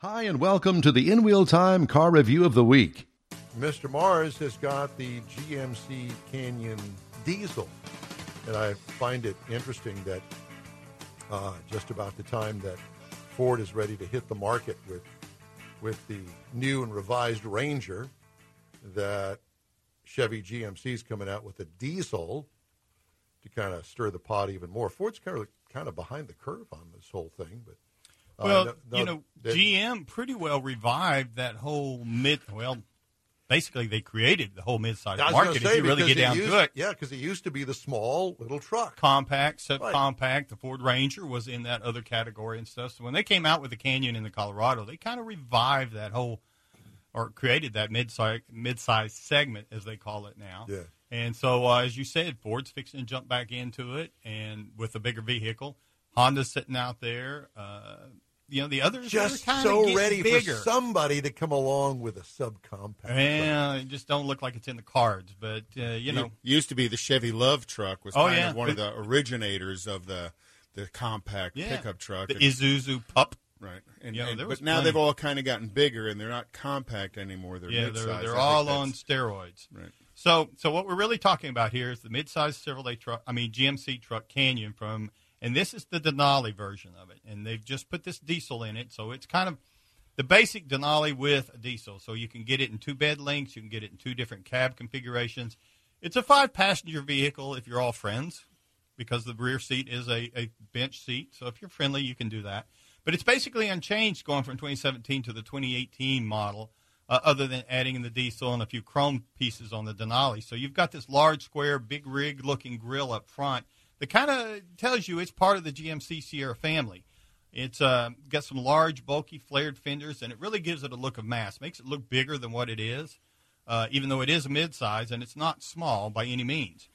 Hi, and welcome to the In Wheel Time Car Review of the Week. Mr. Mars has got the GMC Canyon diesel, and I find it interesting that uh, just about the time that Ford is ready to hit the market with with the new and revised Ranger, that Chevy GMC is coming out with a diesel to kind of stir the pot even more. Ford's kind of kind of behind the curve on this whole thing, but uh, well, no, no, you know, they, GM pretty well revived that whole mid. Well, basically, they created the whole mid-size market. Say, if you really get down used, to it, yeah, because it used to be the small little truck, compact, subcompact. Right. The Ford Ranger was in that other category and stuff. So when they came out with the Canyon in the Colorado, they kind of revived that whole or created that mid-size mid-size segment as they call it now. Yeah. And so, uh, as you said, Ford's fixing to jump back into it, and with a bigger vehicle, Honda's sitting out there. Uh, you know, the others just are so ready bigger. for somebody to come along with a subcompact. Yeah, it just don't look like it's in the cards. But uh, you know, it used to be the Chevy LUV truck was oh, kind yeah. of one of the originators of the the compact yeah. pickup truck. The and, Isuzu Pup. Right, and, you know, and but now they've all kind of gotten bigger, and they're not compact anymore. They're yeah, mid-size. they're, they're all on steroids. Right. So, so what we're really talking about here is the mid-size Chevrolet truck. I mean, GMC truck Canyon from, and this is the Denali version of it, and they've just put this diesel in it, so it's kind of the basic Denali with a diesel. So you can get it in two bed lengths, you can get it in two different cab configurations. It's a five-passenger vehicle if you're all friends, because the rear seat is a, a bench seat. So if you're friendly, you can do that. But it's basically unchanged going from 2017 to the 2018 model, uh, other than adding in the diesel and a few chrome pieces on the Denali. So you've got this large, square, big rig looking grill up front that kind of tells you it's part of the GMC Sierra family. It's uh, got some large, bulky, flared fenders, and it really gives it a look of mass. Makes it look bigger than what it is, uh, even though it is a midsize and it's not small by any means.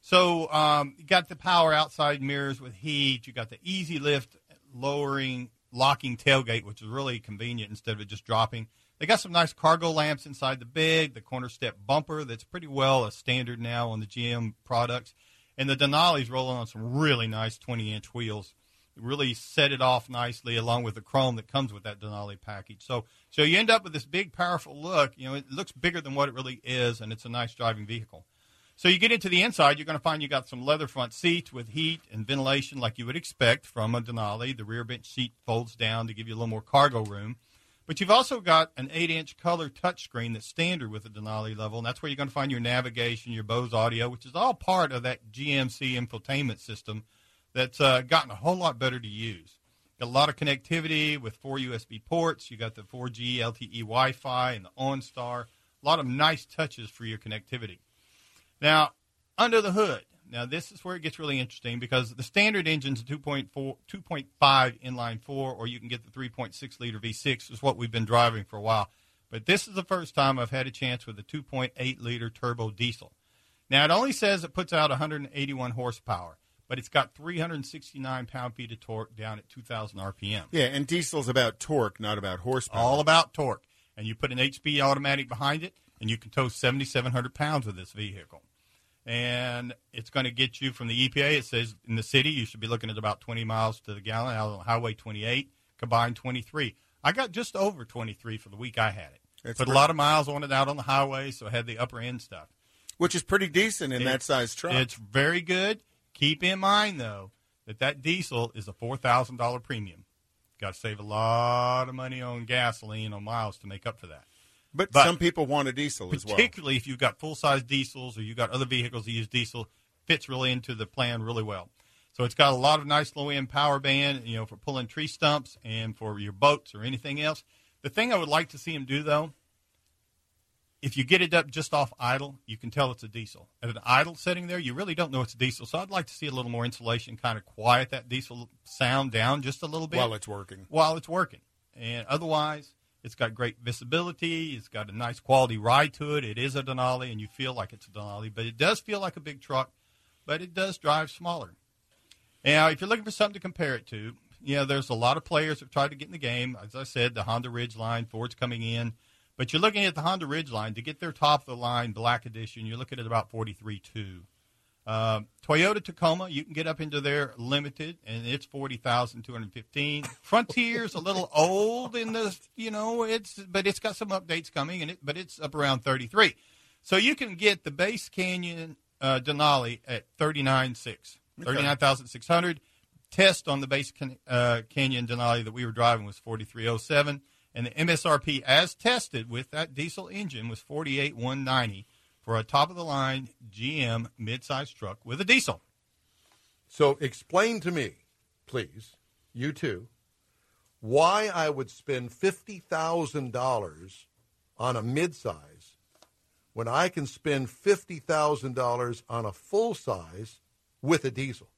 So um, you got the power outside mirrors with heat. You got the easy lift, lowering locking tailgate, which is really convenient instead of just dropping. They got some nice cargo lamps inside the big, the corner step bumper that's pretty well a standard now on the GM products. And the Denali's rolling on some really nice 20 inch wheels. Really set it off nicely along with the chrome that comes with that Denali package. So, so you end up with this big, powerful look. You know, it looks bigger than what it really is, and it's a nice driving vehicle. So you get into the inside, you're going to find you got some leather front seats with heat and ventilation like you would expect from a Denali. The rear bench seat folds down to give you a little more cargo room. But you've also got an 8-inch color touchscreen that's standard with the Denali level, and that's where you're going to find your navigation, your Bose audio, which is all part of that GMC infotainment system that's uh, gotten a whole lot better to use. Got a lot of connectivity with four USB ports. You got the 4G LTE Wi-Fi and the OnStar. A lot of nice touches for your connectivity. Now, under the hood, now this is where it gets really interesting because the standard engine's 2.4, 2.5 inline four, or you can get the 3.6 liter V6, is what we've been driving for a while. But this is the first time I've had a chance with a 2.8 liter turbo diesel. Now it only says it puts out 181 horsepower, but it's got 369 pound feet of torque down at 2,000 RPM. Yeah, and diesel's about torque, not about horsepower. All about torque. And you put an HP automatic behind it, and you can tow 7,700 pounds with this vehicle and it's going to get you from the EPA. It says in the city you should be looking at about 20 miles to the gallon. Out on Highway 28, combined 23. I got just over 23 for the week I had it. It's Put a lot of miles on it out on the highway, so I had the upper end stuff, which is pretty decent in it, that size truck. It's very good. Keep in mind though that that diesel is a four thousand dollar premium. Got to save a lot of money on gasoline on miles to make up for that. But, but some people want a diesel as well. Particularly if you've got full size diesels or you've got other vehicles that use diesel, fits really into the plan really well. So it's got a lot of nice low end power band, you know, for pulling tree stumps and for your boats or anything else. The thing I would like to see them do though, if you get it up just off idle, you can tell it's a diesel. At an idle setting there, you really don't know it's a diesel. So I'd like to see a little more insulation, kind of quiet that diesel sound down just a little bit while it's working. While it's working, and otherwise, it's got great visibility. It's got a nice quality ride to it. It is a Denali, and you feel like it's a Denali, but it does feel like a big truck, but it does drive smaller. Now, if you're looking for something to compare it to, you know, there's a lot of players have tried to get in the game. As I said, the Honda Ridgeline, Ford's coming in. But you're looking at the Honda Ridgeline to get their top of the line black edition. You're looking at about 43.2. Uh, Toyota Tacoma, you can get up into their limited, and it's forty thousand two hundred fifteen. Frontier's a little old in the, you know, it's but it's got some updates coming, and it but it's up around thirty three. So you can get the base Canyon uh, Denali at thirty nine six, thirty nine thousand six hundred. Test on the base can, uh, Canyon Denali that we were driving was forty three oh seven, and the MSRP as tested with that diesel engine was forty eight one ninety for a top of the line GM midsize truck with a diesel. So explain to me, please, you too, why I would spend fifty thousand dollars on a midsize when I can spend fifty thousand dollars on a full size with a diesel.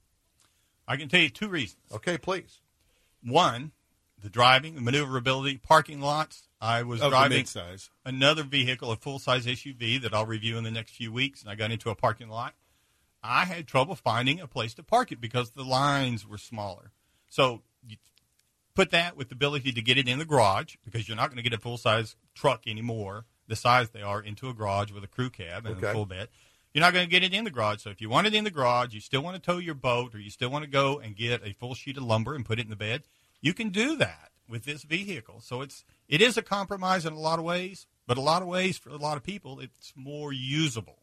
I can tell you two reasons. Okay, please. One, the driving, the maneuverability, parking lots. I was Of driving another vehicle, a full size SUV that I'll review in the next few weeks, and I got into a parking lot. I had trouble finding a place to park it because the lines were smaller. So you put that with the ability to get it in the garage because you're not going to get a full size truck anymore, the size they are, into a garage with a crew cab and Okay. a full bed. You're not going to get it in the garage. So if you want it in the garage, you still want to tow your boat, or you still want to go and get a full sheet of lumber and put it in the bed, you can do that with this vehicle. So it's it is a compromise in a lot of ways, but a lot of ways for a lot of people, it's more usable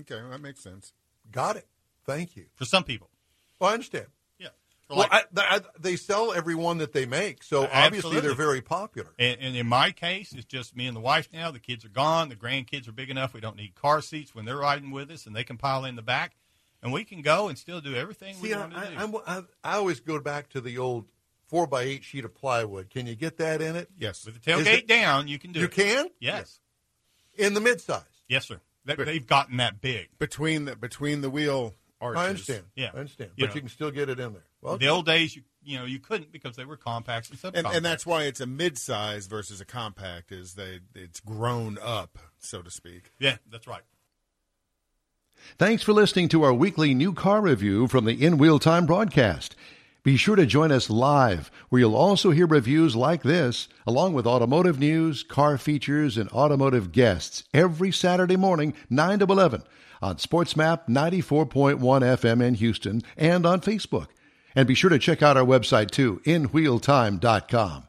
Okay, well, that makes sense. Got it. Thank you. for some people. Well, I understand. Yeah. Well, like- I, I, they sell every one that they make, so obviously they're very popular. And, and in my case, it's just me and the wife now. The kids are gone. The grandkids are big enough. We don't need car seats when they're riding with us, and they can pile in the back, and we can go and still do everything we See, I, want to do. I, I'm- I, I always go back to the old four by eight sheet of plywood. Can you get that in it? Yes. With the tailgate it- down, you can do You it. can Yes. in the midsize. Yes, sir. They, they've gotten that big. Between the between the wheel arches. I understand. Yeah. I understand. You but know. you can still get it in there. Well, in The old days, you you know, you couldn't because they were compacts and subcompacts. And, and that's why it's a mid-size versus a compact. Is they it's grown up, so to speak. yeah, that's right. Thanks for listening to our weekly new car review from the In Wheel Time broadcast. Be sure to join us live, where you'll also hear reviews like this, along with automotive news, car features, and automotive guests every Saturday morning, 9 to 11, on SportsMap 94.1 FM in Houston and on Facebook. And be sure to check out our website too, inwheeltime.com.